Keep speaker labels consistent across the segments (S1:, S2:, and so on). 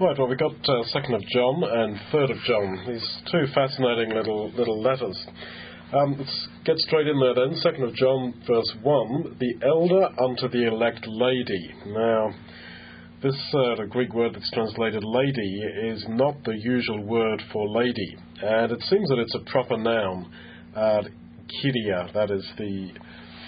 S1: Right, well, we got uh, 2nd of John and 3rd of John. These two fascinating little little letters. Um, let's get straight in there then. 2nd of John, verse 1. The elder unto the elect lady. Now, this uh, the Greek word that's translated lady is not the usual word for lady, and it seems that it's a proper noun. Uh, Kyria, that is the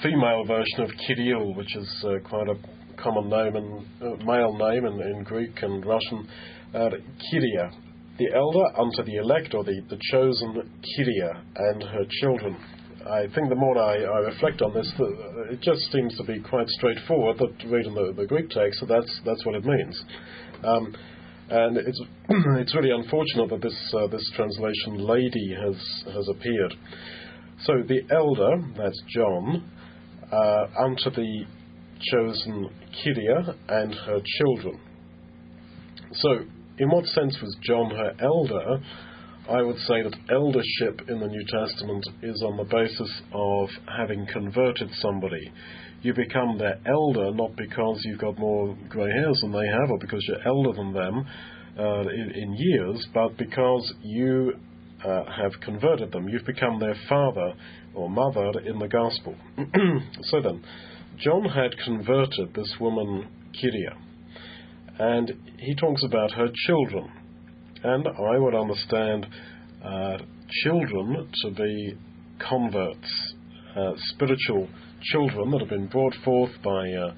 S1: female version of Kirill, which is uh, quite a common name and uh, male name in, in, Greek and Russian. Uh, Kyria, the elder unto the elect or the, the chosen Kyria and her children. I think the more I, I reflect on this, the, it just seems to be quite straightforward that reading the, the Greek text, so that's that's what it means. Um, and it's it's really unfortunate that this uh, this translation "lady" has has appeared. So the elder, that's John, uh, unto the chosen Kyria and her children. So, in what sense was John her elder? I would say that eldership in the New Testament is on the basis of having converted somebody. You become their elder not because you've got more grey hairs than they have or because you're elder than them uh, in, in, years, but because you uh, have converted them. You've become their father or mother in the gospel. so then, John had converted this woman, Kyria, and he talks about her children. And I would understand uh, children to be converts, uh, spiritual children that have been brought forth by, uh,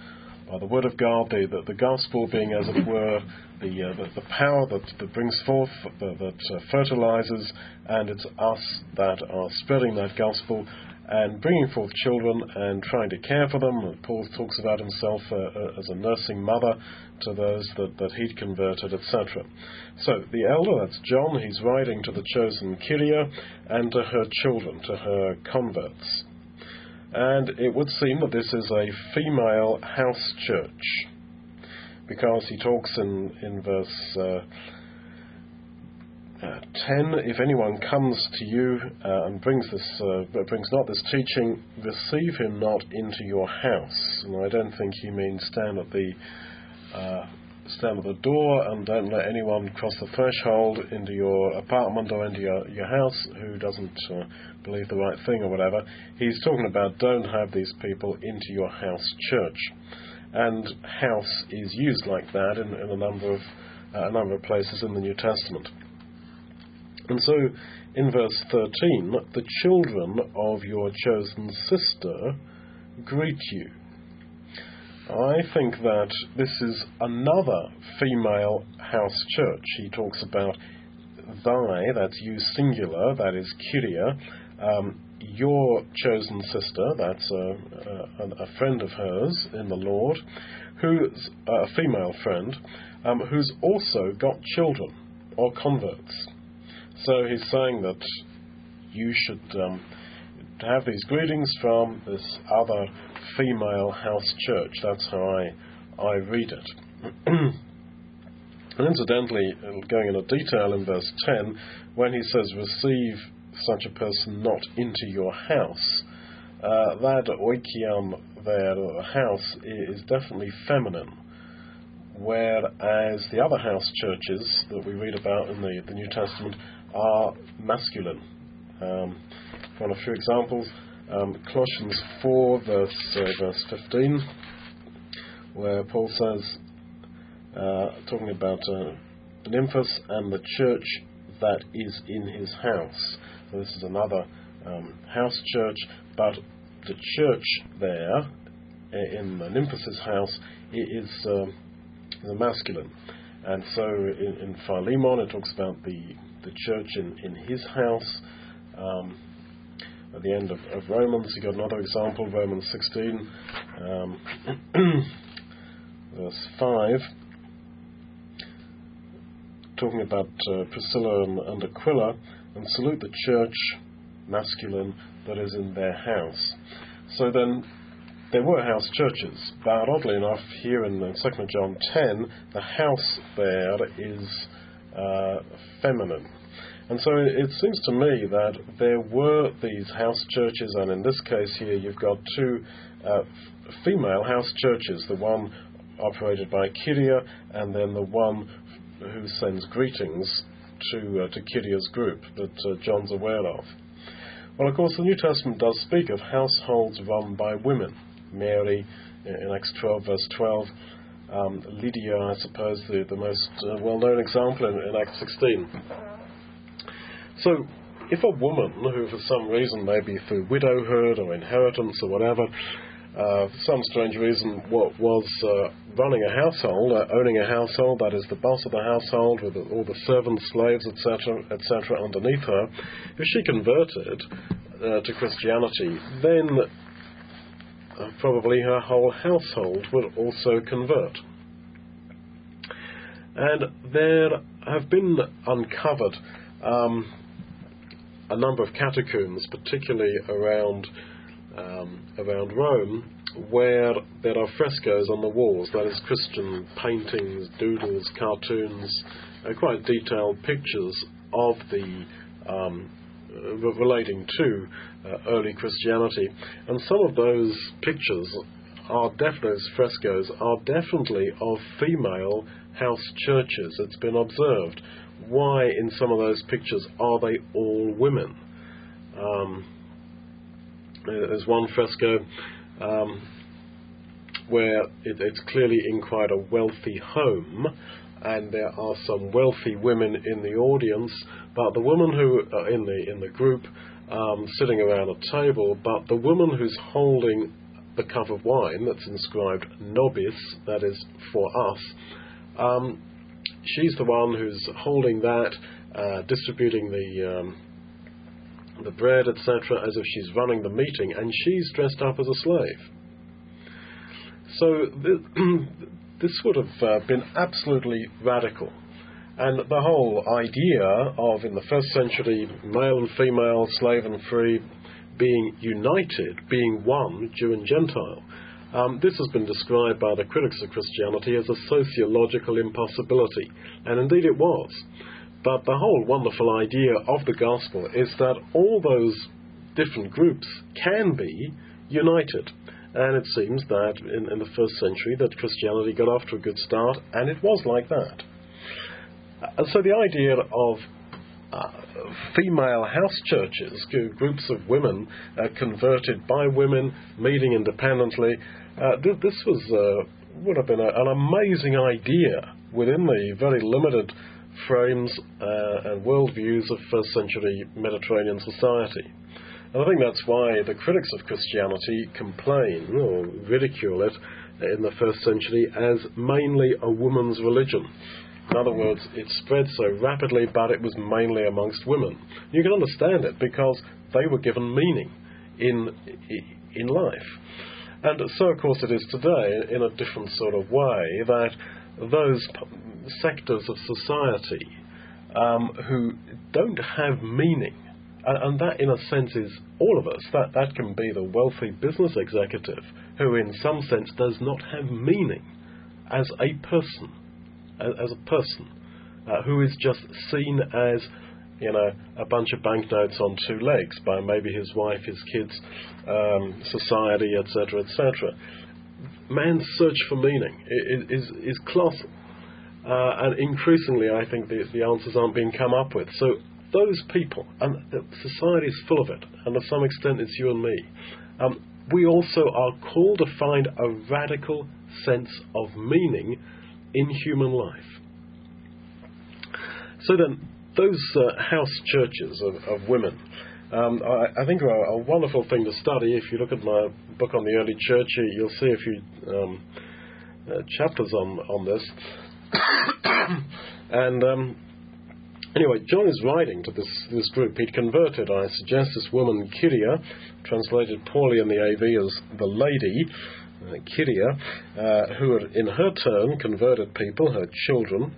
S1: by the Word of God, the, the, the, gospel being, as it were, the, uh, the, the, power that, that brings forth, that, that uh, fertilizes, and it's us that are spreading that gospel and bringing forth children and trying to care for them. Paul talks about himself uh, uh, as a nursing mother to those that, that he'd converted, etc. So the elder, that's John, he's writing to the chosen Kyria and to her children, to her converts. And it would seem that this is a female house church because he talks in, in verse. Uh, uh, 10 If anyone comes to you uh, and brings this uh, brings not this teaching, receive him not into your house. And I don't think he means stand at the uh, stand at the door and don't let anyone cross the threshold into your apartment or into your, your house who doesn't uh, believe the right thing or whatever. He's talking about don't have these people into your house church. And house is used like that in, in a number of a number of places in the New Testament. And so in verse 13, the children of your chosen sister greet you. I think that this is another female house church. He talks about thy, that's you singular, that is Kyria, um, your chosen sister, that's a, a, a, friend of hers in the Lord, who's a female friend, um, who's also got children or converts. So he's saying that you should um, have these greetings from this other female house church. That's how I, I read it. and incidentally, going into detail in verse 10, when he says, receive such a person not into your house, uh, that oikion there, the house, is definitely feminine whereas the other house churches that we read about in the, the New Testament are masculine. Um, for a few examples, um, Colossians 4, verse, uh, verse 15, where Paul says, uh, talking about uh, Nymphas and the church that is in his house. So this is another um, house church, but the church there in the Nymphas' house is uh, the masculine. And so in, in Philemon, it talks about the the church in, in his house. Um, at the end of, of, Romans, you got another example, Romans 16, um, verse 5, talking about uh, Priscilla and, and Aquila, and salute the church, masculine, that is in their house. So then, there were house churches, but oddly enough, here in 2 John 10, the house there is feminine. And so it seems to me that there were these house churches, and in this case here, you've got two uh, female house churches the one operated by Kyria, and then the one who sends greetings to, uh, to Kyria's group that uh, John's aware of. Well, of course, the New Testament does speak of households run by women. Mary in Acts 12, verse 12. Um, Lydia, I suppose, the, the most uh, well known example in, in Acts 16. So, if a woman who, for some reason, maybe through widowhood or inheritance or whatever, uh, for some strange reason, what was uh, running a household, uh, owning a household, that is the boss of the household with all the servants, slaves, etc., etc., underneath her, if she converted uh, to Christianity, then uh, probably her whole household would also convert. And there have been uncovered um, a number of catacombs, particularly around um, around Rome, where there are frescoes on the walls, that is, Christian paintings, doodles, cartoons, uh, quite detailed pictures of the um, relating to uh, early Christianity. And some of those pictures are definitely, frescoes are definitely of female house churches. It's been observed. Why, in some of those pictures, are they all women? Um, there's one fresco um, where it, it's clearly in quite a wealthy home, and there are some wealthy women in the audience. But the woman who uh, in the in the group um, sitting around a table, but the woman who's holding the cup of wine that's inscribed nobis, that is for us, um, she's the one who's holding that, uh, distributing the um, the bread, etc., as if she's running the meeting, and she's dressed up as a slave. So this would have uh, been absolutely radical. And the whole idea of, in the first century, male and female, slave and free, being united, being one, Jew and Gentile, um, this has been described by the critics of Christianity as a sociological impossibility, and indeed it was. But the whole wonderful idea of the gospel is that all those different groups can be united. And it seems that in, in the first century that Christianity got off to a good start, and it was like that. Uh, so the idea of uh, female house churches, groups of women uh, converted by women, meeting independently, uh, th- this was uh, would have been a, an amazing idea within the very limited frames uh, and worldviews of first century Mediterranean society. And I think that's why the critics of Christianity complain or ridicule it in the first century as mainly a woman's religion. In other words, it spread so rapidly, but it was mainly amongst women. You can understand it because they were given meaning in, in life. And so, of course, it is today in a different sort of way that those sectors of society um, who don't have meaning and, that, in a sense, is all of us. That, that can be the wealthy business executive who, in some sense, does not have meaning as a person, as, a person, uh, who is just seen as, you know, a bunch of banknotes on two legs by maybe his wife, his kids, um, society, etc., etc. Man's search for meaning is, is colossal. Uh, and increasingly, I think the, the answers aren't being come up with. So those people, and society is full of it, and to some extent it's you and me, um, we also are called to find a radical sense of meaning in human life. So then, those uh, house churches of, of women, um, I, I, think are a wonderful thing to study. If you look at my book on the early church, you'll see a few um, uh, chapters on on this. and um, Anyway, John is writing to this, this group. He'd converted, I suggest, this woman, Kyria, translated poorly in the AV as the lady, uh, Kyria, uh, who had in her turn converted people, her children,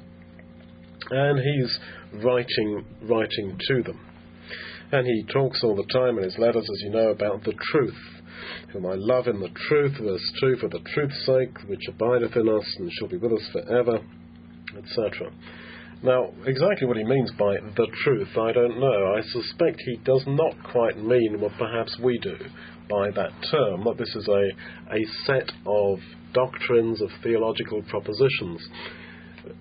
S1: and he's writing, writing to them. And he talks all the time in his letters, as you know, about the truth, whom I love in the truth, verse 2, for the truth's sake, which abideth in us and shall be with us forever, etc. Now, exactly what he means by the truth, I don't know. I suspect he does not quite mean what perhaps we do by that term, that this is a, a set of doctrines, of theological propositions.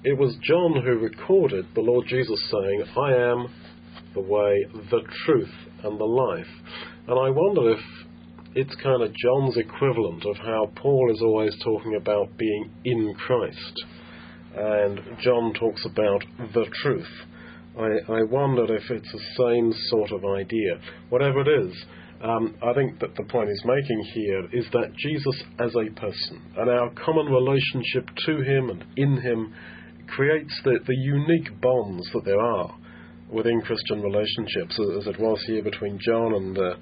S1: it was John who recorded the Lord Jesus saying, I am the way, the truth, and the life. And I wonder if it's kind of John's equivalent of how Paul is always talking about being in Christ. And John talks about the truth. I, I wonder if it's the same sort of idea. Whatever it is, um, I think that the point he's making here is that Jesus as a person and our common relationship to him and in him creates the, the unique bonds that there are within Christian relationships, as it was here between John and uh,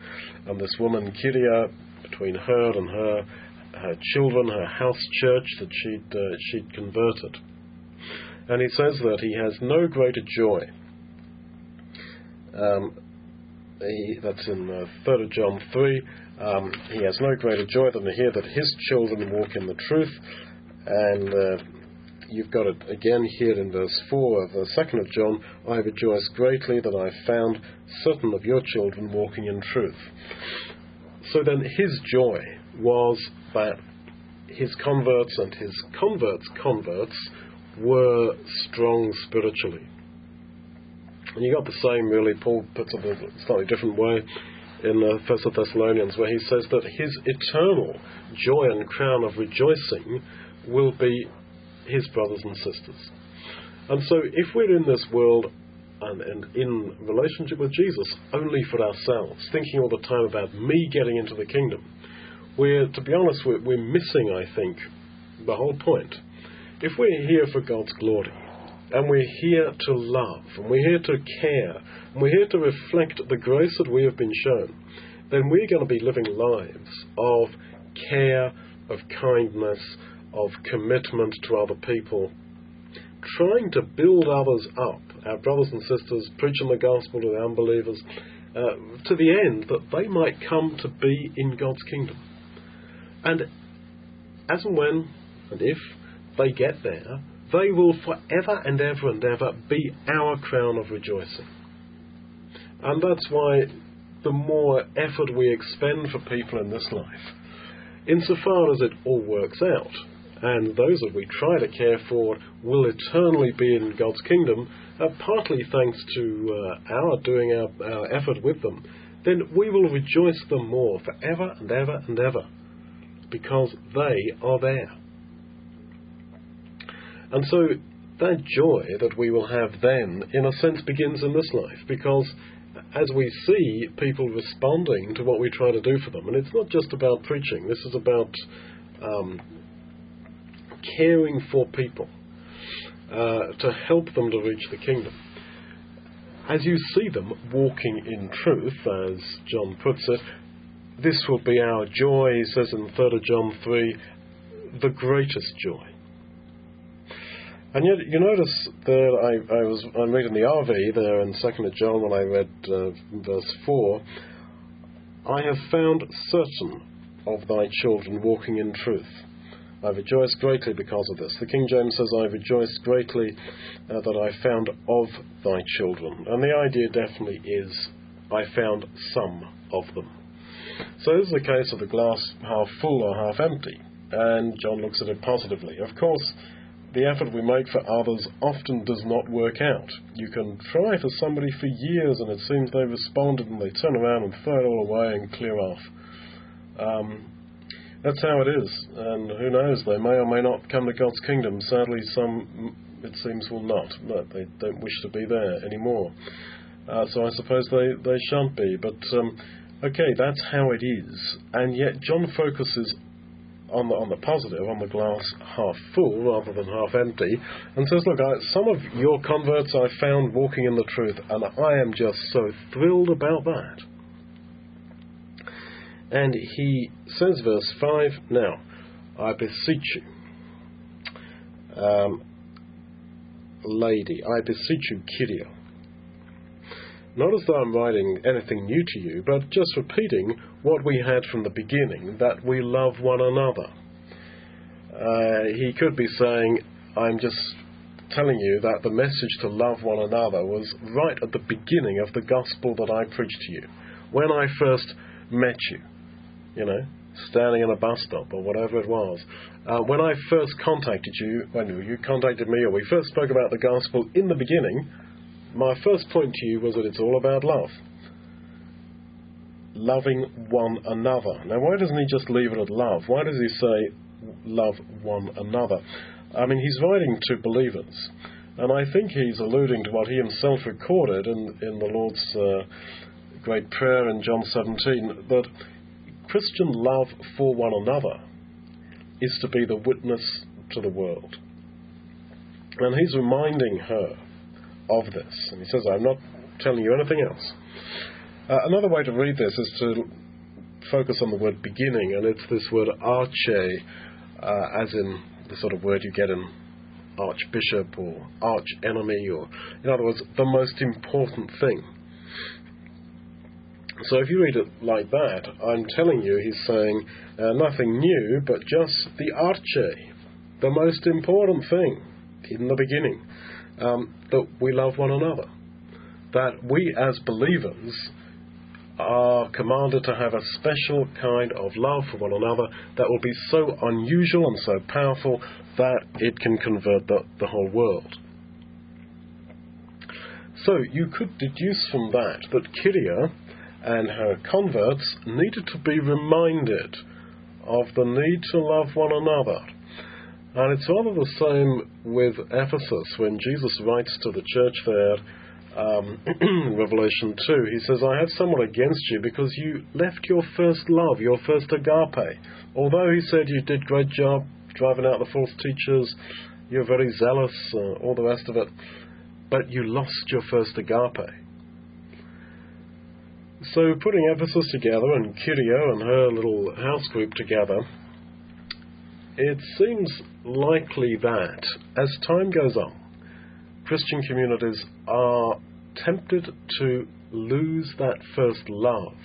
S1: and this woman Kyria, between her and her her children, her house church that she'd uh, she'd converted. And he says that he has no greater joy. Um, he, that's in uh, 3 John 3. Um, he has no greater joy than to hear that his children walk in the truth. And uh, you've got it again here in verse 4 of the 2nd of John I rejoice greatly that I found certain of your children walking in truth. So then his joy was that his converts and his converts' converts were strong spiritually. And you got the same, really. Paul puts it in a slightly different way in the First Thessalonians, where he says that his eternal joy and crown of rejoicing will be his brothers and sisters. And so, if we're in this world and, and, in relationship with Jesus only for ourselves, thinking all the time about me getting into the kingdom, we're, to be honest, we're, we're missing, I think, the whole point. If we're here for God's glory, and we're here to love, and we're here to care, and we're here to reflect the grace that we have been shown, then we're going to be living lives of care, of kindness, of commitment to other people, trying to build others up, our brothers and sisters, preaching the gospel to the unbelievers, uh, to the end that they might come to be in God's kingdom. And as and when and if they get there, they will forever and ever and ever be our crown of rejoicing. And that's why the more effort we expend for people in this life, insofar as it all works out, and those that we try to care for will eternally be in God's kingdom, uh, partly thanks to uh, our doing our, our effort with them, then we will rejoice them more forever and ever and ever, because they are there. And so that joy that we will have then, in a sense, begins in this life, because as we see people responding to what we try to do for them, and it's not just about preaching, this is about um, caring for people uh, to help them to reach the kingdom. As you see them walking in truth, as John puts it, this will be our joy, he says in 3 John 3, the greatest joy. And yet, you notice that I, I was I'm reading the RV there in Second of John when I read uh, verse four. I have found certain of thy children walking in truth. I rejoice greatly because of this. The King James says, I rejoice greatly uh, that I found of thy children. And the idea definitely is, I found some of them. So this is a case of the glass half full or half empty. And John looks at it positively. Of course, the effort we make for others often does not work out. You can try for somebody for years and it seems they've responded and they turn around and throw it all away and clear off. Um, that's how it is, and who knows, they may or may not come to God's kingdom. Sadly, some, it seems, will not, but they don't wish to be there anymore. Uh, so I suppose they, they shan't be. But, um, okay, that's how it is. And yet, John focuses on the, on the positive, on the glass half full rather than half empty, and says, Look, I, some of your converts I found walking in the truth, and I am just so thrilled about that. And he says, verse 5 Now, I beseech you, um, lady, I beseech you, Kyria. Not as though I'm writing anything new to you, but just repeating what we had from the beginning that we love one another. Uh, he could be saying, I'm just telling you that the message to love one another was right at the beginning of the gospel that I preached to you, when I first met you. You know, standing in a bus stop or whatever it was. Uh, when I first contacted you, when you contacted me, or we first spoke about the gospel in the beginning, my first point to you was that it's all about love. Loving one another. Now, why doesn't he just leave it at love? Why does he say love one another? I mean, he's writing to believers. And I think he's alluding to what he himself recorded in, in the Lord's uh, great prayer in John 17 that Christian love for one another is to be the witness to the world. And he's reminding her of this. And he says, I'm not telling you anything else. Uh, another way to read this is to focus on the word beginning, and it's this word arche, uh, as in the sort of word you get in archbishop or arch enemy, or in other words, the most important thing. So if you read it like that, I'm telling you, he's saying uh, nothing new, but just the arche, the most important thing in the beginning, um, that we love one another. That we as believers are commanded to have a special kind of love for one another that will be so unusual and so powerful that it can convert the, the whole world. So you could deduce from that that Kyria and her converts needed to be reminded of the need to love one another. And it's rather the same with Ephesus when Jesus writes to the church there um, Revelation 2. He says, I have somewhat against you because you left your first love, your first agape. Although he said you did great job driving out the false teachers, you're very zealous, uh, all the rest of it, but you lost your first agape. So, putting Ephesus together and Kyria and her little house group together, it seems likely that as time goes on, Christian communities are tempted to lose that first love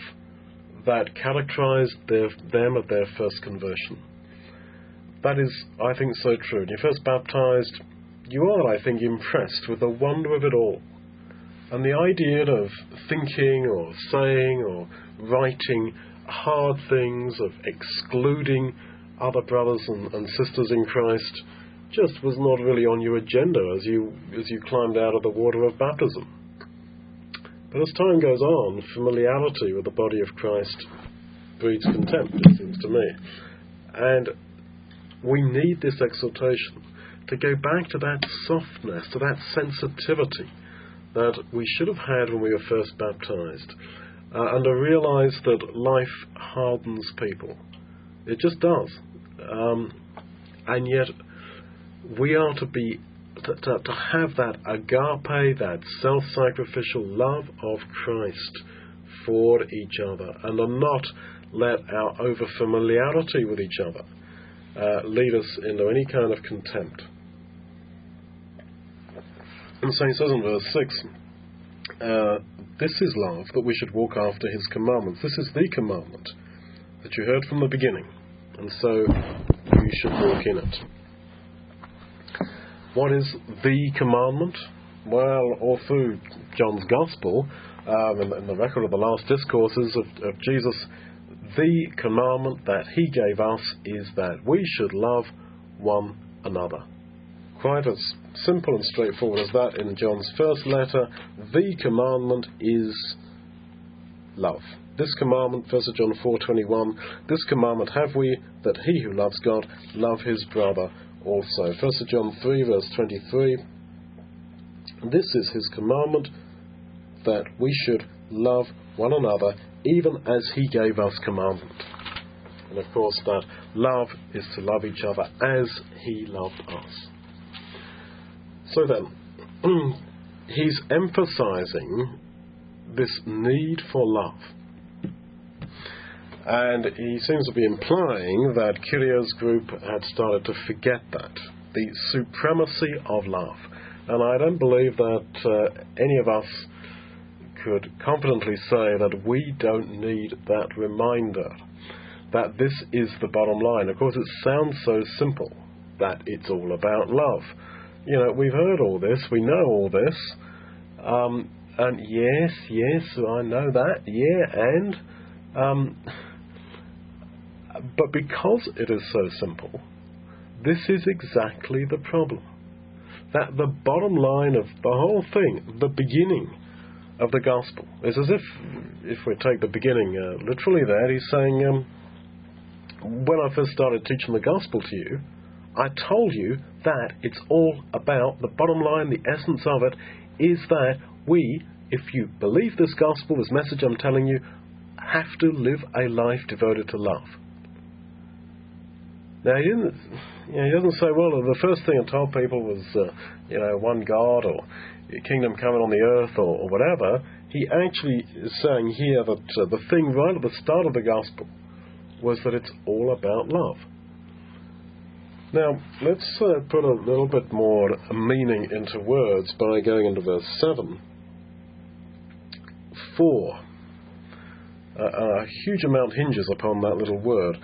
S1: that characterized their, them at their first conversion. That is, I think, so true. When you're first baptized, you are, I think, impressed with the wonder of it all. And the idea of thinking or saying or writing hard things, of excluding other brothers and, and sisters in Christ, just was not really on your agenda as you as you climbed out of the water of baptism. But as time goes on, familiarity with the body of Christ breeds contempt, it seems to me. And we need this exhortation to go back to that softness, to that sensitivity that we should have had when we were first baptized, uh, and to realize that life hardens people. It just does. Um, and yet, we are to be to, to, have that agape, that self-sacrificial love of Christ for each other, and not let our over familiarity with each other uh, lead us into any kind of contempt. And so he says in verse 6 uh, This is love, that we should walk after his commandments. This is the commandment that you heard from the beginning, and so you should walk in it. What is the commandment? Well, all through John's Gospel, um, and, the record of the last discourses of, of Jesus, the commandment that he gave us is that we should love one another. Quite as simple and straightforward as that in John's first letter. The commandment is love. This commandment, 1 John 4:21, this commandment have we that he who loves God love his brother also. 1 John 3, verse 23 This is his commandment that we should love one another even as he gave us commandment. And of course, that love is to love each other as he loved us. So then, he's emphasizing this need for love. And he seems to be implying that Kyria's group had started to forget that the supremacy of love. And I don't believe that uh, any of us could confidently say that we don't need that reminder that this is the bottom line. Of course, it sounds so simple that it's all about love. You know, we've heard all this, we know all this, um, and yes, yes, I know that, yeah, and um, But because it is so simple, this is exactly the problem. That the bottom line of the whole thing, the beginning of the gospel, is as if, if we take the beginning uh, literally there, he's saying, um, when I first started teaching the gospel to you, I told you that it's all about the bottom line, the essence of it is that we, if you believe this gospel, this message I'm telling you, have to live a life devoted to love. Now, he, didn't, you know, he doesn't say, well, the first thing I told people was, uh, you know, one God or kingdom coming on the earth or, or whatever. He actually is saying here that uh, the thing right at the start of the gospel was that it's all about love. Now, let's uh, put a little bit more meaning into words by going into verse 7. For. Uh, a huge amount hinges upon that little word.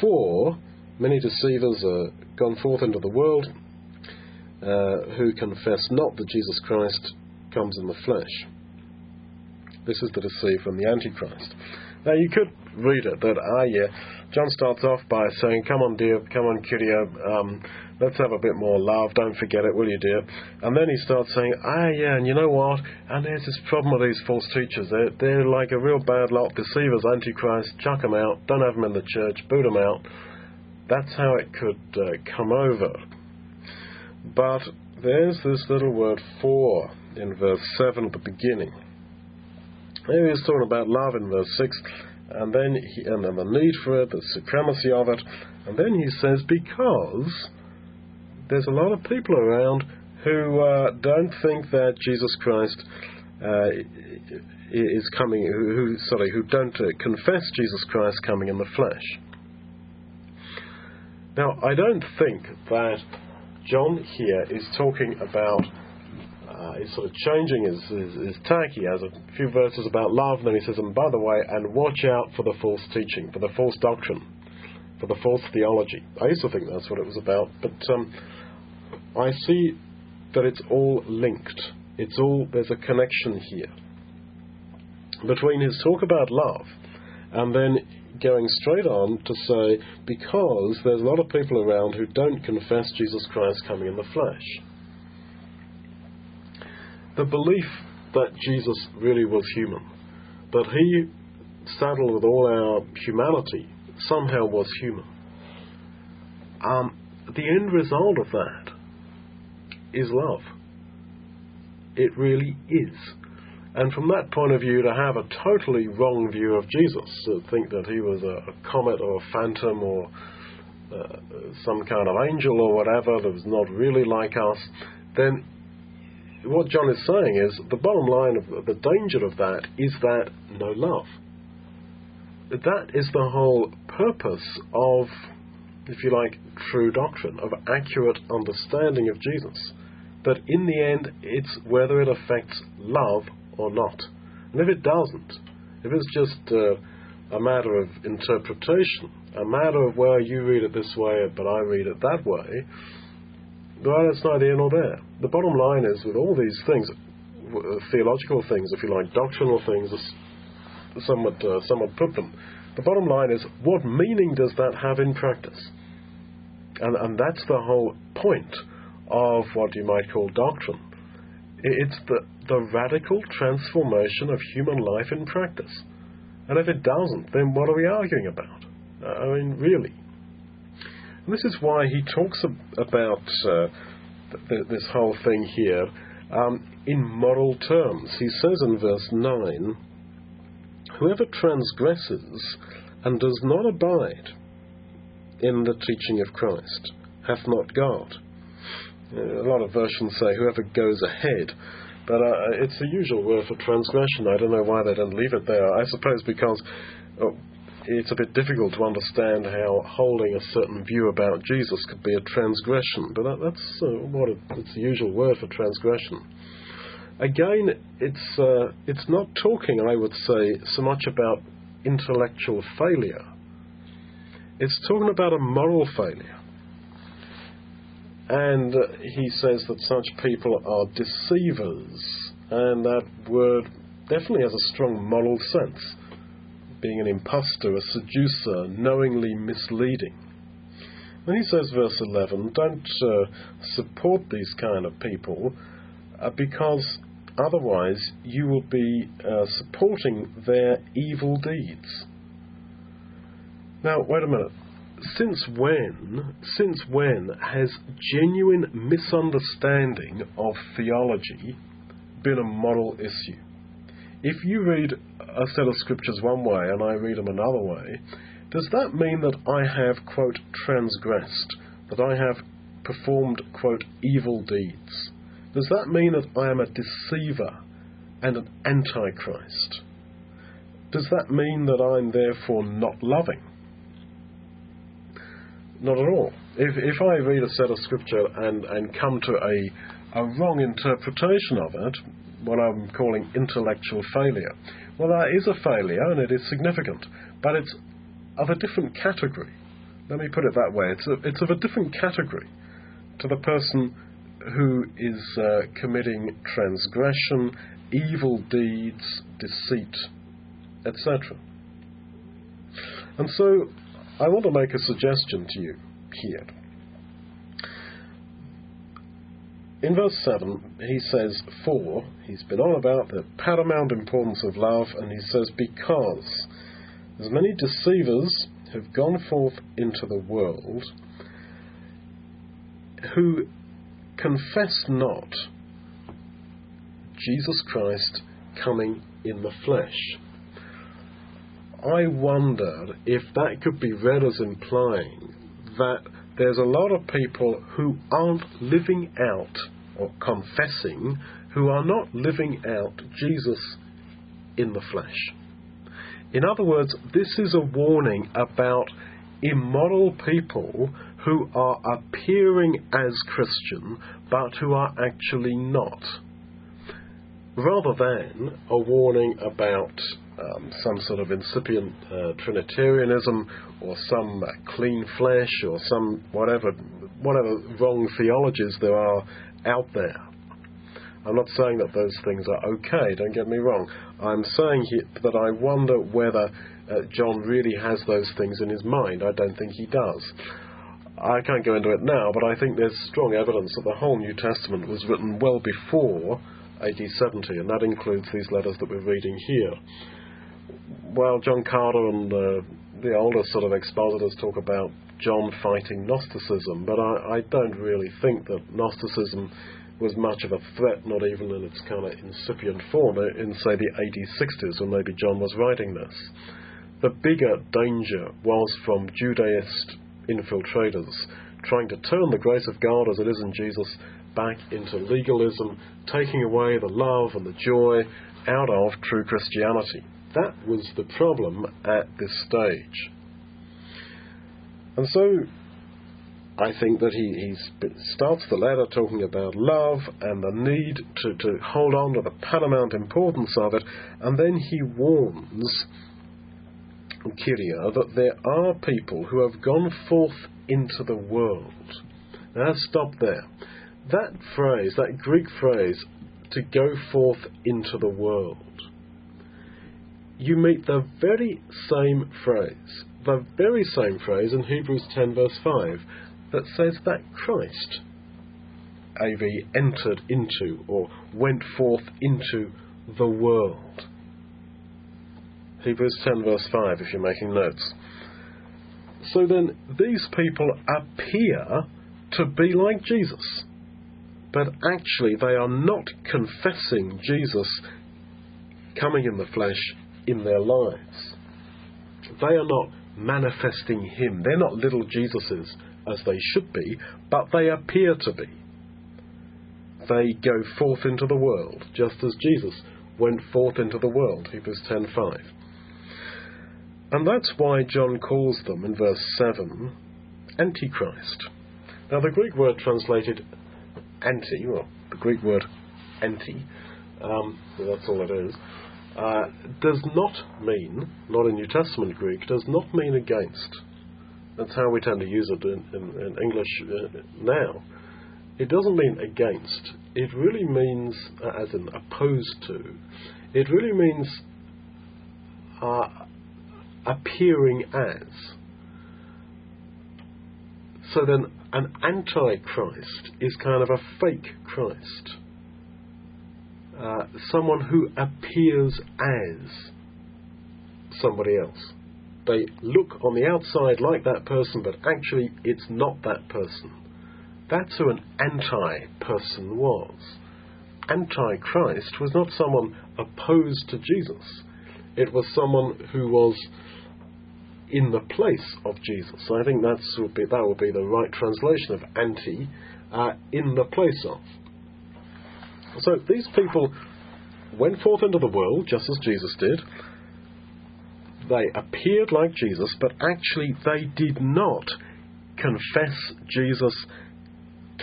S1: For many deceivers are gone forth into the world uh, who confess not that Jesus Christ comes in the flesh. This is the deceiver and the Antichrist. Now, you could read it that, ah, yeah, John starts off by saying, Come on, dear, come on, cutie, um, let's have a bit more love, don't forget it, will you, dear? And then he starts saying, Ah, yeah, and you know what? And there's this problem with these false teachers. They're, they're like a real bad lot, deceivers, antichrist, chuck them out, don't have them in the church, boot them out. That's how it could uh, come over. But there's this little word for in verse 7 at the beginning. Maybe he's talking about love in verse 6 and then he, and then the need for it, the supremacy of it, and then he says because there's a lot of people around who uh, don't think that Jesus Christ uh, is coming, who, who sorry, who don't uh, confess Jesus Christ coming in the flesh. Now, I don't think that John here is talking about uh, he's sort of changing his, his, his tack. He has a few verses about love, and then he says, and by the way, and watch out for the false teaching, for the false doctrine, for the false theology. I used to think that's what it was about, but um, I see that it's all linked. It's all, there's a connection here between his talk about love and then going straight on to say, because there's a lot of people around who don't confess Jesus Christ coming in the flesh the belief that Jesus really was human, that he saddled with all our humanity, somehow was human. Um, the end result of that is love. It really is. And from that point of view, to have a totally wrong view of Jesus, to think that he was a, a comet or a phantom or uh, some kind of angel or whatever that was not really like us, then what John is saying is the bottom line of the danger of that is that no love. That is the whole purpose of, if you like, true doctrine, of accurate understanding of Jesus. That in the end, it's whether it affects love or not. And if it doesn't, if it's just uh, a matter of interpretation, a matter of, well, you read it this way, but I read it that way, well, that's neither here nor there. The bottom line is, with all these things, uh, theological things, if you like, doctrinal things, as some would, uh, some would put them, the bottom line is, what meaning does that have in practice? And, and that's the whole point of what you might call doctrine. It's the, the radical transformation of human life in practice. And if it doesn't, then what are we arguing about? I mean, really. And this is why he talks about uh, th- this whole thing here um, in moral terms. He says in verse 9 Whoever transgresses and does not abide in the teaching of Christ hath not God. Uh, a lot of versions say whoever goes ahead. But uh, it's the usual word for transgression. I don't know why they don't leave it there. I suppose because oh, it's a bit difficult to understand how holding a certain view about Jesus could be a transgression, but that, that's uh, what it, it's the usual word for transgression. Again, it's uh, it's not talking, I would say, so much about intellectual failure. It's talking about a moral failure. And he says that such people are deceivers, and that word definitely has a strong moral sense being an impostor, a seducer, knowingly misleading. And he says, verse 11, don't uh, support these kind of people uh, because otherwise you will be uh, supporting their evil deeds. Now, wait a minute. Since when, since when has genuine misunderstanding of theology been a moral issue? If you read a set of scriptures one way and I read them another way, does that mean that I have, quote, transgressed, that I have performed, quote, evil deeds? Does that mean that I am a deceiver and an antichrist? Does that mean that I'm therefore not loving? Not at all. If, if I read a set of scripture and, and come to a, a wrong interpretation of it, what I'm calling intellectual failure, well, that is a failure and it is significant, but it's of a different category. Let me put it that way. It's, a, it's of a different category to the person who is uh, committing transgression, evil deeds, deceit, etc. And so I want to make a suggestion to you here. In verse 7, he says, For, he's been on about the paramount importance of love, and he says, Because as many deceivers have gone forth into the world who confess not Jesus Christ coming in the flesh. I wondered if that could be read as implying that there's a lot of people who aren't living out or confessing, who are not living out Jesus in the flesh. In other words, this is a warning about immoral people who are appearing as Christian but who are actually not. Rather than a warning about um, some sort of incipient uh, Trinitarianism or some uh, clean flesh or some whatever whatever wrong theologies there are out there. I'm not saying that those things are okay, don't get me wrong. I'm saying that I wonder whether uh, John really has those things in his mind. I don't think he does. I can't go into it now, but I think there's strong evidence that the whole New Testament was written well before AD 70, and that includes these letters that we're reading here. Well, John Carter and uh, the older sort of expositors talk about John fighting Gnosticism, but I, I don't really think that Gnosticism was much of a threat, not even in its kind of incipient form, in, say, the 1860s when maybe John was writing this. The bigger danger was from Judaist infiltrators trying to turn the grace of God as it is in Jesus back into legalism, taking away the love and the joy out of true Christianity. That was the problem at this stage. And so I think that he, starts the letter talking about love and the need to, to hold on to the paramount importance of it, and then he warns Kyria that there are people who have gone forth into the world. Now, stop there. That phrase, that Greek phrase, to go forth into the world, you meet the very same phrase, the very same phrase in Hebrews 10, verse 5, that says that Christ, AV, entered into or went forth into the world. Hebrews 10, verse 5, if you're making notes. So then, these people appear to be like Jesus, but actually they are not confessing Jesus coming in the flesh in their lives. They are not manifesting Him. They're not little Jesuses as they should be, but they appear to be. They go forth into the world, just as Jesus went forth into the world, Hebrews 10:5. And that's why John calls them in verse 7 Antichrist. Now, the Greek word translated anti, well, the Greek word anti, um, that's all it is, uh, does not mean, not in New Testament Greek, does not mean against. That's how we tend to use it in, in, in English uh, now. It doesn't mean against. It really means, uh, as in opposed to, it really means uh, appearing as. So then, an antichrist is kind of a fake Christ. Uh, someone who appears as somebody else. They look on the outside like that person, but actually it's not that person. That's who an anti person was. Antichrist was not someone opposed to Jesus, it was someone who was in the place of Jesus. I think that's would be, that would be the right translation of anti, uh, in the place of. So these people went forth into the world just as Jesus did. They appeared like Jesus, but actually they did not confess Jesus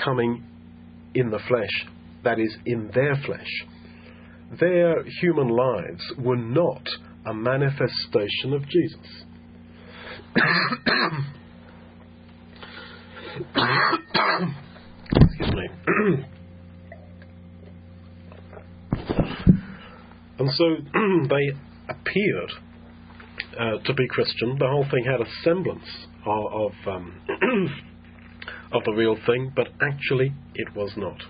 S1: coming in the flesh, that is, in their flesh. Their human lives were not a manifestation of Jesus. Excuse me. and so they appeared uh, to be Christian. The whole thing had a semblance of of, um, of the real thing, but actually it was not.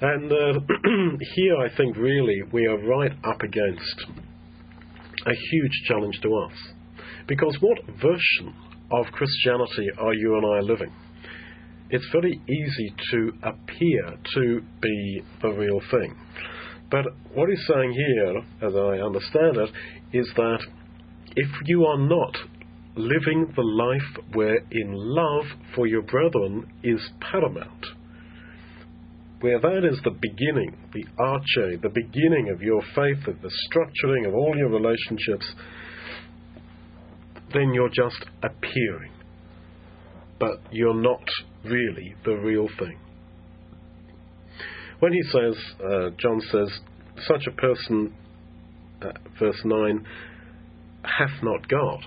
S1: And uh, here I think really we are right up against a huge challenge to us. Because what version of Christianity are you and I living? It's very easy to appear to be the real thing. But what he's saying here, as I understand it, is that if you are not living the life wherein love for your brethren is paramount, where that is the beginning, the arche, the beginning of your faith, of the structuring of all your relationships, then you're just appearing. But you're not really the real thing. When he says, uh, John says, such a person, uh, verse 9, hath not God.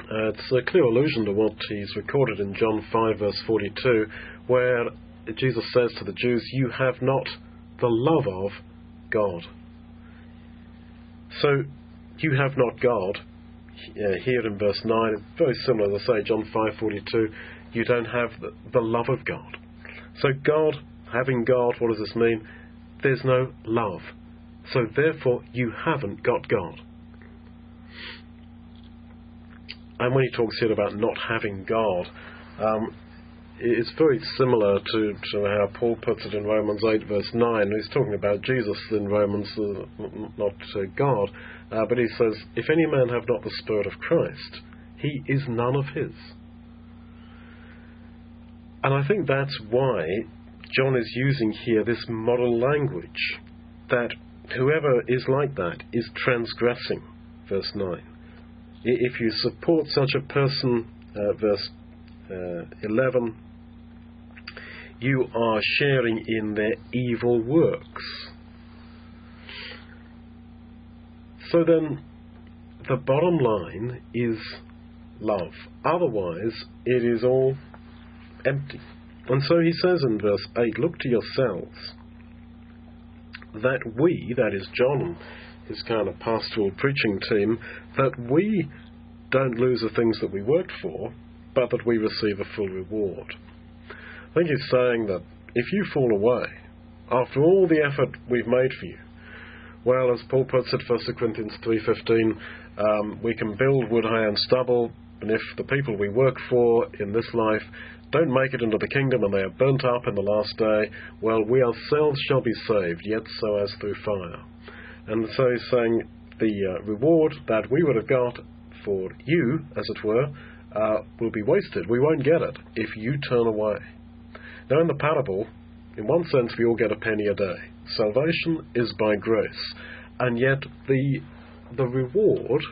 S1: Uh, it's a clear allusion to what he's recorded in John 5, verse 42, where Jesus says to the Jews, You have not the love of God. So, you have not God. Uh, here in verse 9, very similar, as I say, John 5.42, you don't have the, the love of God. So God, having God, what does this mean? There's no love. So therefore, you haven't got God. And when he talks here about not having God, um, it's very similar to, to how Paul puts it in Romans 8, verse 9. He's talking about Jesus in Romans, uh, not uh, God. Uh, but he says, If any man have not the Spirit of Christ, he is none of his. And I think that's why John is using here this model language that whoever is like that is transgressing, verse 9. If you support such a person, uh, verse uh, 11, you are sharing in their evil works. So then, the bottom line is love. Otherwise, it is all empty. And so he says in verse 8 Look to yourselves that we, that is John and his kind of pastoral preaching team, that we don't lose the things that we worked for, but that we receive a full reward. I think he's saying that if you fall away, after all the effort we've made for you, well, as Paul puts it, 1 Corinthians 3.15, um, we can build wood, hay and stubble, and if the people we work for in this life don't make it into the kingdom and they are burnt up in the last day, well, we ourselves shall be saved, yet so as through fire. And so he's saying the uh, reward that we would have got for you, as it were, uh, will be wasted. We won't get it if you turn away. Now, in the parable, in one sense, we all get a penny a day. Salvation is by grace, and yet the the reward,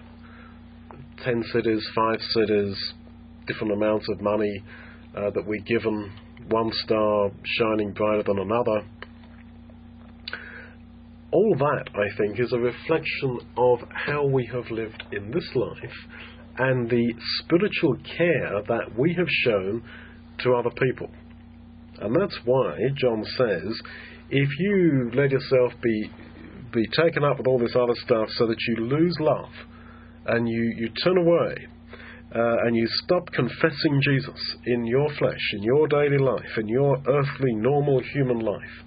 S1: ten cities, five cities, different amounts of money uh, that we're given, one star shining brighter than another. All that, I think, is a reflection of how we have lived in this life and the spiritual care that we have shown to other people. And that's why John says, if you let yourself be be taken up with all this other stuff so that you lose love and you, you turn away uh, and you stop confessing Jesus in your flesh, in your daily life, in your earthly, normal human life.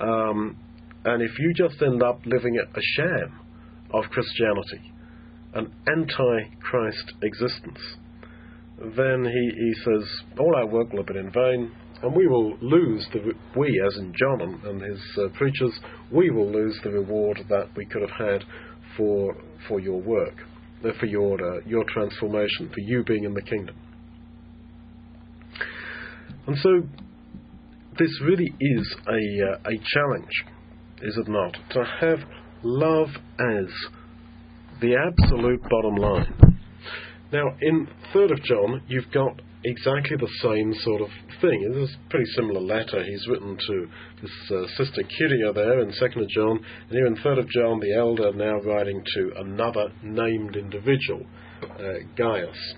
S1: Um, and if you just end up living a sham of Christianity, an anti Christ existence, then he, he says, All our work will have been in vain, and we will lose the we, as in John and, and his uh, preachers, we will lose the reward that we could have had for for your work, for your uh, your transformation, for you being in the kingdom. And so, this really is a uh, a challenge, is it not, to have love as the absolute bottom line. Now, in Third of John, you've got exactly the same sort of thing. This is a pretty similar letter he's written to this uh, sister Kyria there in Second of John, and here in Third of John, the elder now writing to another named individual, uh, Gaius.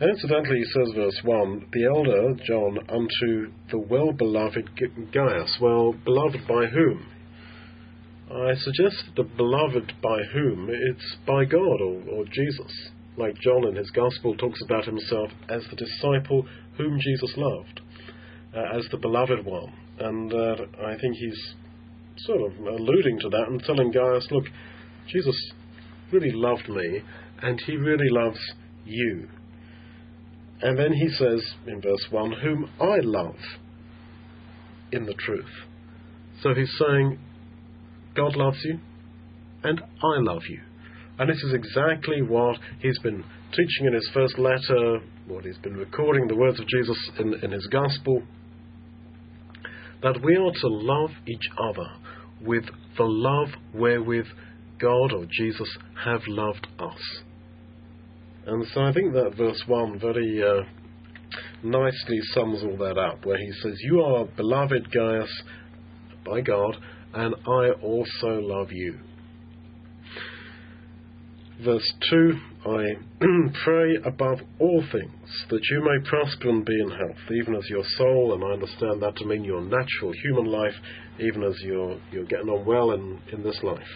S1: And incidentally, he says, verse 1, the elder, John, unto the well beloved Gaius. Well, beloved by whom? I suggest that the beloved by whom? It's by God or, or Jesus like John in his Gospel talks about himself as the disciple whom Jesus loved, uh, as the beloved one. And uh, I think he's sort of alluding to that and telling Gaius, look, Jesus really loved me, and he really loves you. And then he says in verse 1, whom I love in the truth. So he's saying, God loves you, and I love you. And this is exactly what he's been teaching in his first letter, what he's been recording the words of Jesus in, in his gospel, that we are to love each other with the love wherewith God or Jesus have loved us. And so I think that verse 1 very uh, nicely sums all that up, where he says, You are beloved Gaius by God, and I also love you. Verse 2 I pray above all things that you may prosper and be in health, even as your soul, and I understand that to mean your natural human life, even as you're, you're getting on well in, in this life.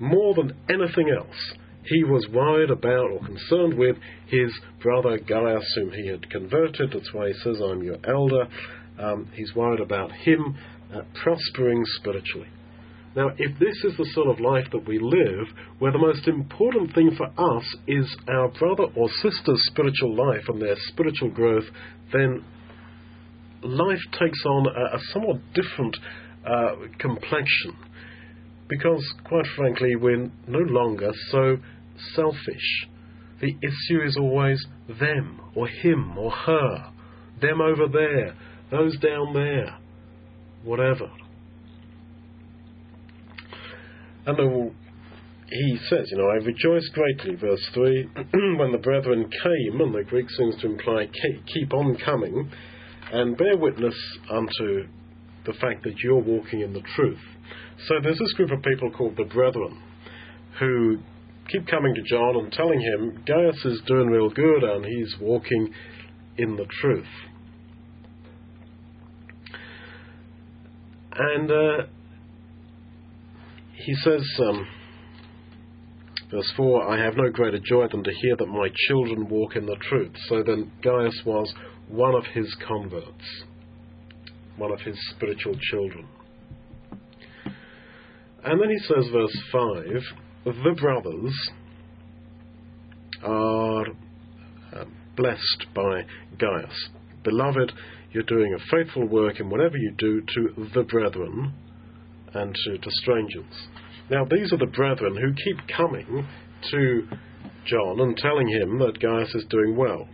S1: More than anything else, he was worried about or concerned with his brother Gaius, whom he had converted. That's why he says, I'm your elder. Um, he's worried about him uh, prospering spiritually. Now, if this is the sort of life that we live, where the most important thing for us is our brother or sister's spiritual life and their spiritual growth, then life takes on a, a somewhat different uh, complexion. Because, quite frankly, we're no longer so selfish. The issue is always them, or him, or her, them over there, those down there, whatever. And he says, you know, I rejoiced greatly, verse 3, when the brethren came, and the Greek seems to imply keep on coming, and bear witness unto the fact that you're walking in the truth. So there's this group of people called the brethren who keep coming to John and telling him Gaius is doing real good and he's walking in the truth. And uh, he says, um, verse 4 I have no greater joy than to hear that my children walk in the truth. So then Gaius was one of his converts, one of his spiritual children. And then he says, verse 5 the brothers are uh, blessed by Gaius. Beloved, you're doing a faithful work in whatever you do to the brethren and to, to strangers. Now, these are the brethren who keep coming to John and telling him that Gaius is doing well.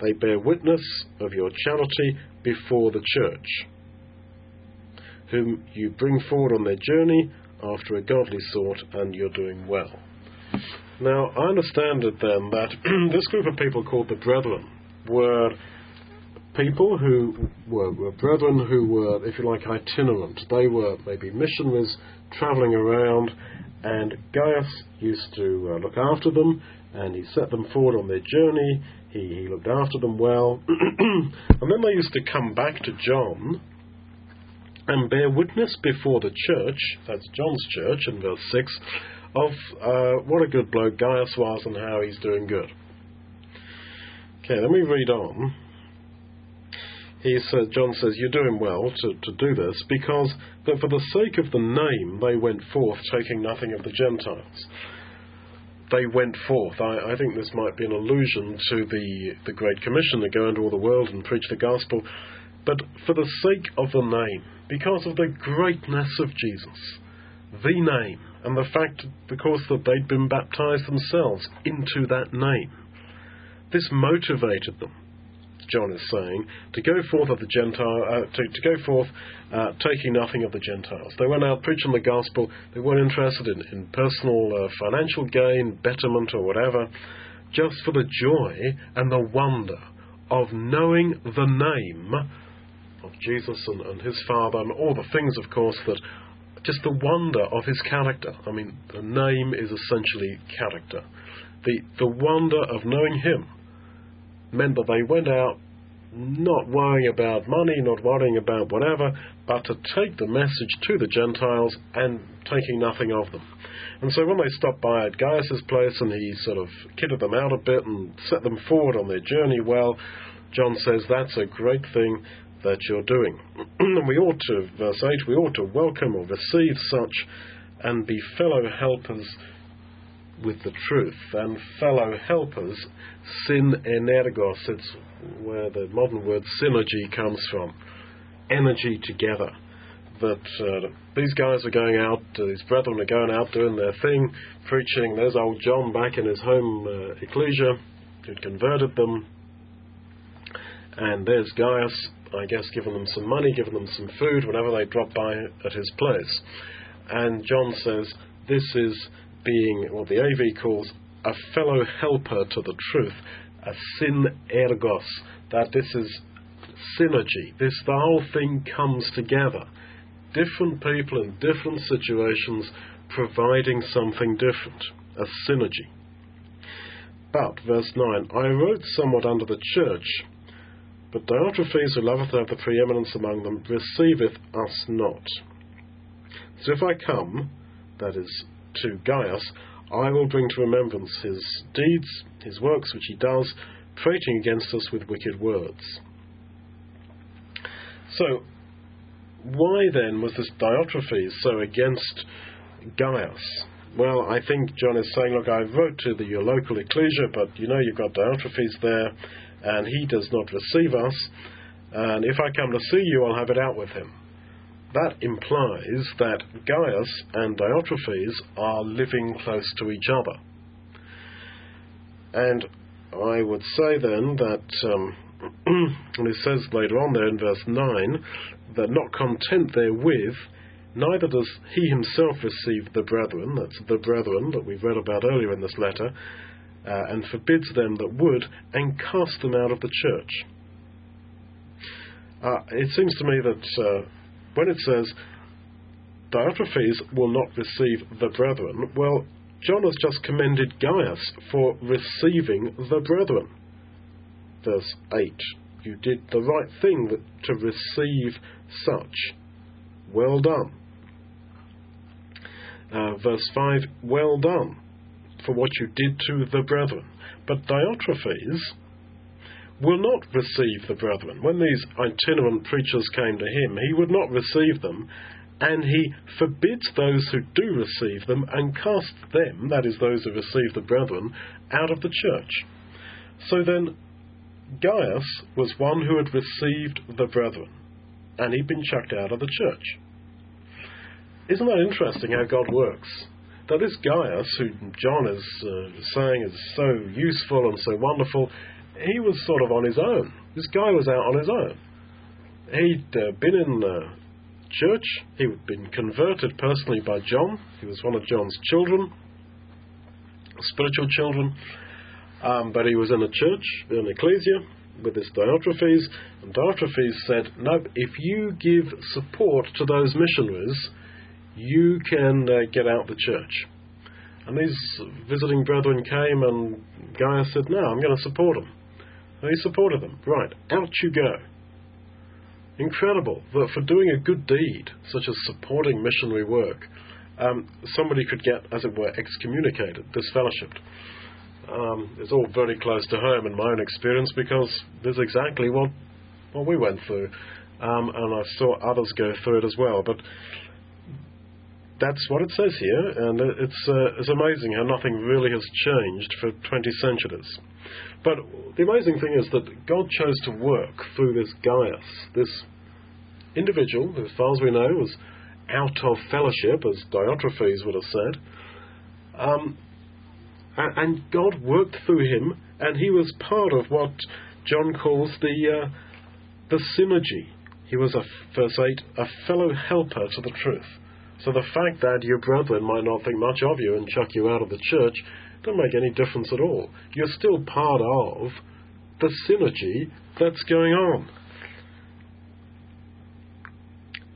S1: They bear witness of your charity before the church, whom you bring forward on their journey after a godly sort, and you're doing well. Now, I understand it then that um, this group of people called the brethren were people who were, were, brethren who were, if you like, itinerant. They were maybe missionaries traveling around, and Gaius used to uh, look after them, and he set them forward on their journey. He, he looked after them well. and then they used to come back to John and bear witness before the church, that's John's church in verse 6, of uh, what a good bloke Gaius was and how he's doing good. Okay, then we read on. He says, John says, You're doing well to, to do this because that for the sake of the name they went forth, taking nothing of the Gentiles. They went forth. I, I think this might be an allusion to the, the Great Commission to go into all the world and preach the gospel. But for the sake of the name, because of the greatness of Jesus, the name, and the fact, because that they'd been baptized themselves into that name, this motivated them. John is saying, to go forth of the Gentile, uh, to, to, go forth uh, taking nothing of the Gentiles. They went out preaching the gospel. They weren't interested in, in personal uh, financial gain, betterment, or whatever, just for the joy and the wonder of knowing the name of Jesus and, and his Father and all the things, of course, that just the wonder of his character. I mean, the name is essentially character. The, the wonder of knowing him that they went out not worrying about money, not worrying about whatever, but to take the message to the Gentiles and taking nothing of them. And so when they stopped by at Gaius's place and he sort of kitted them out a bit and set them forward on their journey well, John says that's a great thing that you're doing. and we ought to, verse 8, we ought to welcome or receive such and be fellow helpers with the truth. And fellow helpers, syn energos, it's where the modern word synergy comes from. Energy together. That uh, these guys are going out, uh, these brethren are going out doing their thing, preaching. There's old John back in his home uh, ecclesia who'd converted them. And there's Gaius, I guess, giving them some money, giving them some food whenever they drop by at his place. And John says, This is being what the AV calls a fellow helper to the truth, a syn ergos, that this is synergy. This the whole thing comes together. Different people in different situations providing something different, a synergy. But, verse 9, I wrote somewhat under the church, but Diotrephes, who loveth to have the preeminence among them, receiveth us not. So if I come, that is, to Gaius, I will bring to remembrance his deeds, his works which he does, prating against us with wicked words. So, why then was this Diotrephes so against Gaius? Well, I think John is saying, look, I wrote to the, your local ecclesia, but you know you've got Diotrephes there, and he does not receive us, and if I come to see you, I'll have it out with him that implies that Gaius and Diotrephes are living close to each other. And I would say then that, um, and it says later on there in verse 9, that not content therewith, neither does he himself receive the brethren, that's the brethren that we've read about earlier in this letter, uh, and forbids them that would, and cast them out of the church. Uh, it seems to me that uh, when it says, Diotrephes will not receive the brethren, well, John has just commended Gaius for receiving the brethren. Verse 8 You did the right thing to receive such. Well done. Uh, verse 5 Well done for what you did to the brethren. But Diotrephes will not receive the brethren. When these itinerant preachers came to him, he would not receive them, and he forbids those who do receive them and casts them, that is, those who receive the brethren, out of the church. So then, Gaius was one who had received the brethren, and he'd been chucked out of the church. Isn't that interesting how God works? That this Gaius, who John is uh, saying is so useful and so wonderful, he was sort of on his own. This guy was out on his own. He'd uh, been in the church. He'd been converted personally by John. He was one of John's children, spiritual children. Um, but he was in a church, in an ecclesia, with this Diotrephes. And Diotrephes said, No, if you give support to those missionaries, you can uh, get out the church. And these visiting brethren came, and Gaius said, No, I'm going to support them. He supported them. Right, out you go. incredible that for doing a good deed, such as supporting missionary work, um, somebody could get, as it were, excommunicated, disfellowshipped. Um, it's all very close to home in my own experience because this is exactly what what we went through, um, and I saw others go through it as well. But that's what it says here, and it's uh, it's amazing how nothing really has changed for 20 centuries. But the amazing thing is that God chose to work through this Gaius, this individual, as far as we know, was out of fellowship, as Diotrephes would have said. Um, and God worked through him, and he was part of what John calls the uh, the synergy. He was a verse eight, a fellow helper to the truth. So the fact that your brethren might not think much of you and chuck you out of the church doesn't make any difference at all. You're still part of the synergy that's going on.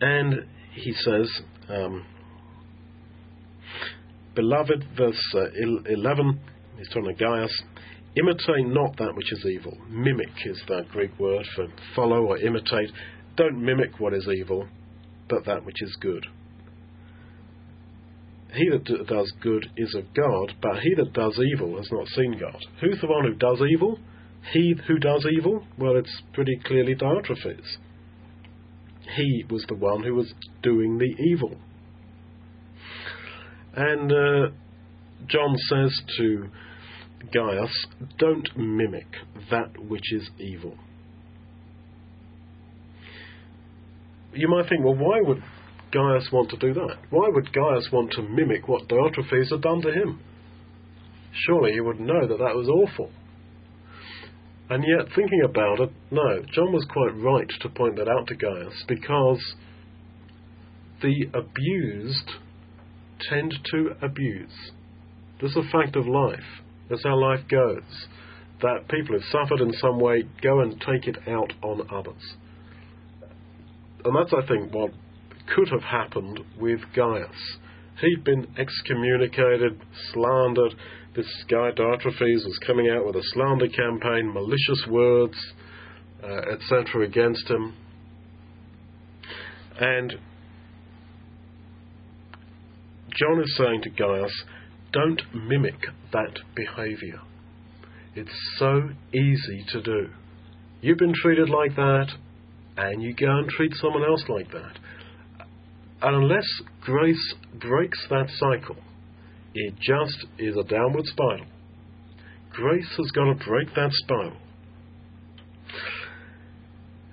S1: And he says, um, Beloved, verse uh, 11, he's talking to Gaius, imitate not that which is evil. Mimic is that Greek word for follow or imitate. Don't mimic what is evil, but that which is good. He that does good is of God, but he that does evil has not seen God. Who's the one who does evil? He who does evil? Well, it's pretty clearly Diotrephes. He was the one who was doing the evil. And uh, John says to Gaius, don't mimic that which is evil. You might think, well, why would Gaius want to do that? Why would Gaius want to mimic what Diotrephes had done to him? Surely he would know that that was awful. And yet, thinking about it, no, John was quite right to point that out to Gaius because the abused tend to abuse. This is a fact of life. That's how life goes. That people who've suffered in some way go and take it out on others. And that's, I think, what could have happened with Gaius. He'd been excommunicated, slandered. This guy Diotrephes was coming out with a slander campaign, malicious words, uh, etc., against him. And John is saying to Gaius, don't mimic that behavior. It's so easy to do. You've been treated like that, and you go and treat someone else like that. And unless grace breaks that cycle, it just is a downward spiral. Grace has got to break that spiral.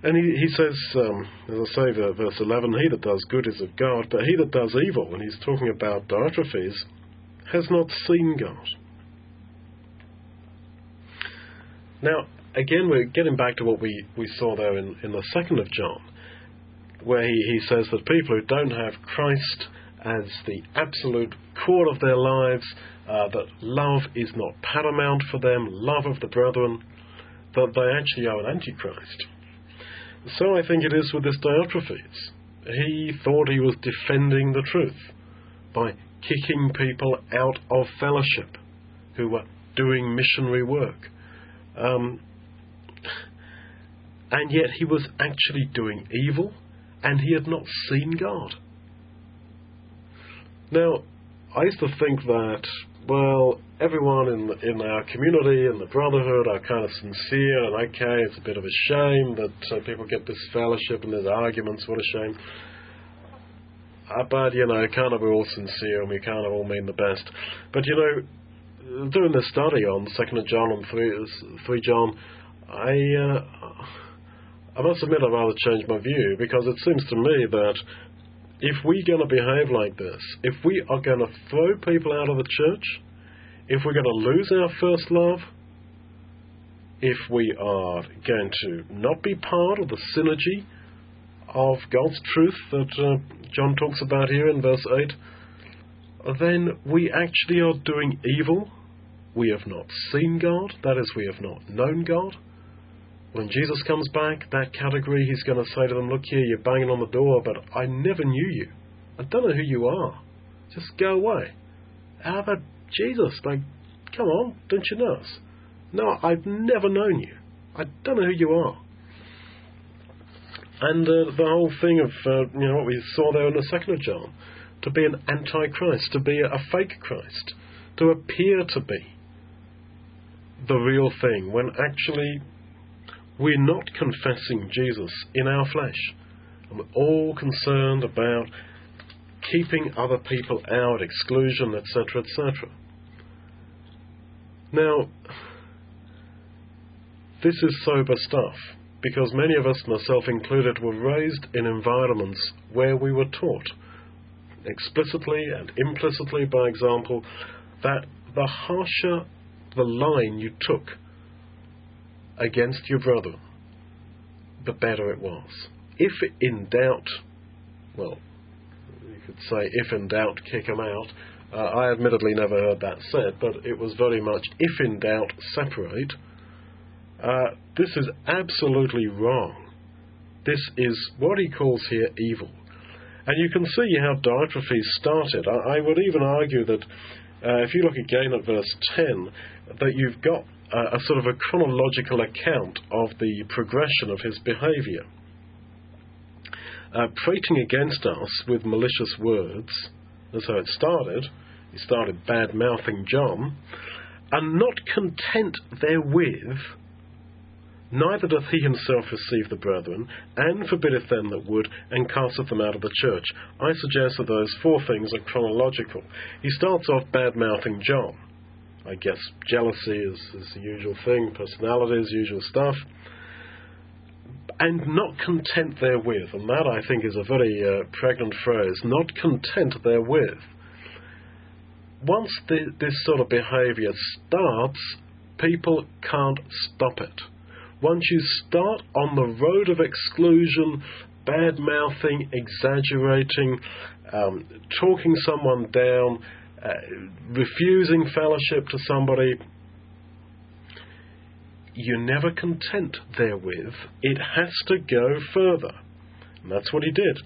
S1: And he, he says, um, as I say, verse 11, he that does good is of God, but he that does evil, and he's talking about Diotrephes, has not seen God. Now, again, we're getting back to what we, we saw there in, in the second of John where he, he says that people who don't have Christ as the absolute core of their lives, uh, that love is not paramount for them, love of the brethren, that they actually are an antichrist. So I think it is with this Diotrephes. He thought he was defending the truth by kicking people out of fellowship who were doing missionary work. Um, and yet he was actually doing evil and he had not seen God. Now, I used to think that, well, everyone in in our community and the brotherhood are kind of sincere, and okay, it's a bit of a shame that uh, people get this fellowship and there's arguments. What a shame. Uh, but you know, kind of we're all sincere and we kind of all mean the best. But you know, doing this study on Second of John and three, three John, I. Uh, I must admit I'd rather changed my view because it seems to me that if we're going to behave like this, if we are going to throw people out of the church, if we're going to lose our first love, if we are going to not be part of the synergy of God's truth that uh, John talks about here in verse 8, then we actually are doing evil. We have not seen God, that is, we have not known God. When Jesus comes back, that category, he's going to say to them, Look here, you're banging on the door, but I never knew you. I don't know who you are. Just go away. How about Jesus? Like, come on, don't you know us? No, I've never known you. I don't know who you are. And uh, the whole thing of uh, you know what we saw there in the second of John, to be an antichrist, to be a, a fake Christ, to appear to be the real thing when actually we're not confessing Jesus in our flesh. And we're all concerned about keeping other people out, exclusion, etc., etc. Now, this is sober stuff because many of us, myself included, were raised in environments where we were taught explicitly and implicitly, by example, that the harsher the line you took against your brother, the better it was. If in doubt, well, you could say, if in doubt, kick him out. Uh, I admittedly never heard that said, but it was very much, if in doubt, separate. Uh, this is absolutely wrong. This is what he calls here evil. And you can see how Diotrephes started. I, I would even argue that uh, if you look again at verse 10, that you've got a, sort of a chronological account of the progression of his behaviour. Uh, prating against us with malicious words, that's how it started. He started bad mouthing John, and not content therewith, Neither doth he himself receive the brethren, and forbiddeth them that would, and casteth them out of the church. I suggest that those four things are chronological. He starts off bad mouthing John. I guess jealousy is, is the usual thing, personality is usual stuff. And not content therewith, and that I think is a very uh, pregnant phrase, not content therewith. Once the, this sort of behaviour starts, people can't stop it once you start on the road of exclusion, bad mouthing, exaggerating, um, talking someone down, uh, refusing fellowship to somebody, you're never content therewith. It has to go further. And that's what he did.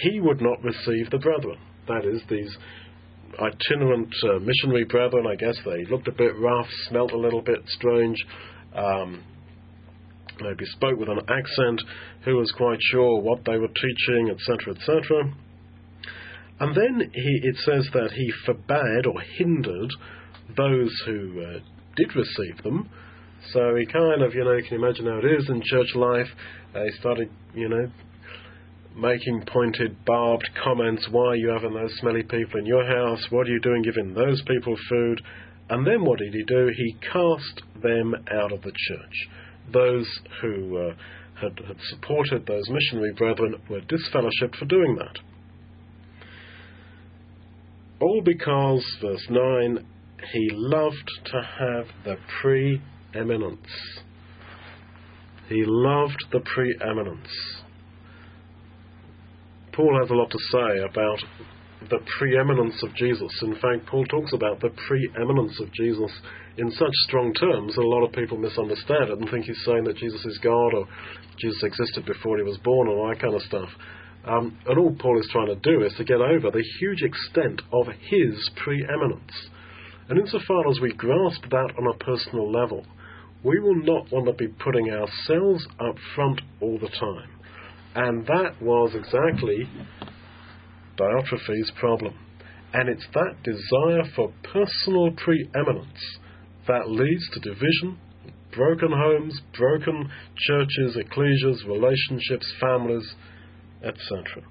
S1: He would not receive the brethren. That is, these itinerant uh, missionary brethren, I guess they looked a bit rough, smelt a little bit strange. Um, maybe spoke with an accent, who was quite sure what they were teaching, etc., etc. And then he, it says that he forbade or hindered those who uh, did receive them. So he kind of, you know, can you can imagine how it is in church life. Uh, he started, you know, making pointed, barbed comments. Why are you having those smelly people in your house? What are you doing giving those people food? And then what did he do? He cast them out of the church those who uh, had, had supported those missionary brethren were disfellowshipped for doing that. All because, verse 9, he loved to have the preeminence. He loved the preeminence. Paul has a lot to say about the preeminence of Jesus. In fact, Paul talks about the preeminence of Jesus in such strong terms that a lot of people misunderstand it and think he's saying that Jesus is God or Jesus existed before he was born or all that kind of stuff. Um, and all Paul is trying to do is to get over the huge extent of his preeminence. And insofar as we grasp that on a personal level, we will not want to be putting ourselves up front all the time. And that was exactly Diotrephes' problem. And it's that desire for personal preeminence that leads to division, broken homes, broken churches, ecclesias, relationships, families, etc.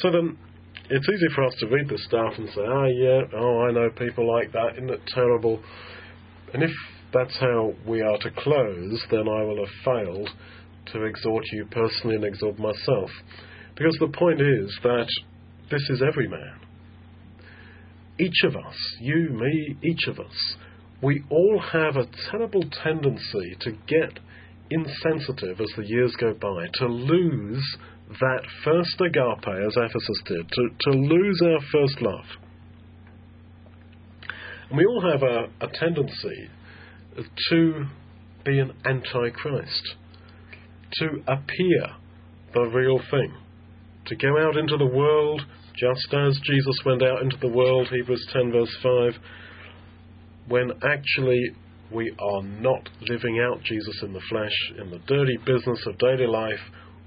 S1: So then, it's easy for us to read this stuff and say, ah, yeah, oh, I know people like that, isn't it terrible? And if that's how we are to close, then I will have failed to exhort you personally and exhort myself. Because the point is that this is every man. Each of us, you, me, each of us, we all have a terrible tendency to get insensitive as the years go by, to lose that first agape, as Ephesus did, to, to lose our first love. And we all have a, a tendency to be an antichrist, to appear the real thing, to go out into the world just as Jesus went out into the world, Hebrews 10, verse 5, when actually we are not living out Jesus in the flesh, in the dirty business of daily life,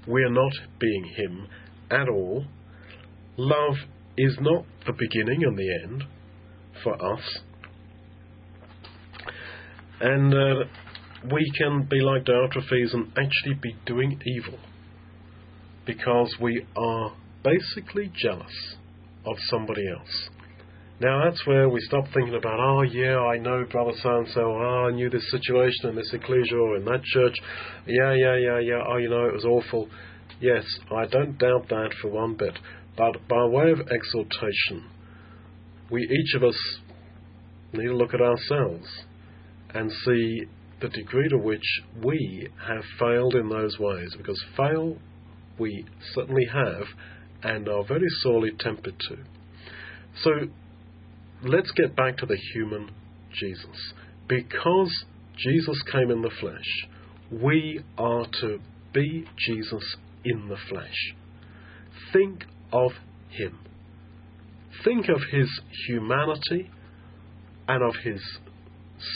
S1: we're not being Him at all. Love is not the beginning and the end for us. And uh, we can be like Diotrephes and actually be doing evil because we are basically jealous of somebody else. Now that's where we stop thinking about, oh yeah, I know brother so and so, oh I knew this situation in this ecclesia or in that church, yeah, yeah, yeah, yeah, oh you know it was awful. Yes, I don't doubt that for one bit, but by way of exhortation, we each of us need to look at ourselves and see the degree to which we have failed in those ways, because fail we certainly have and are very sorely tempted to. So let's get back to the human Jesus. Because Jesus came in the flesh, we are to be Jesus in the flesh. Think of him. Think of his humanity and of his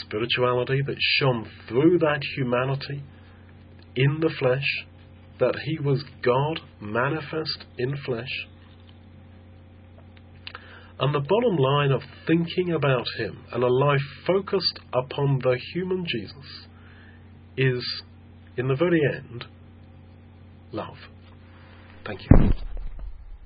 S1: spirituality that shone through that humanity in the flesh, that he was God manifest in flesh and the bottom line of thinking about Him and a life focused upon the human Jesus is, in the very end, love. Thank you.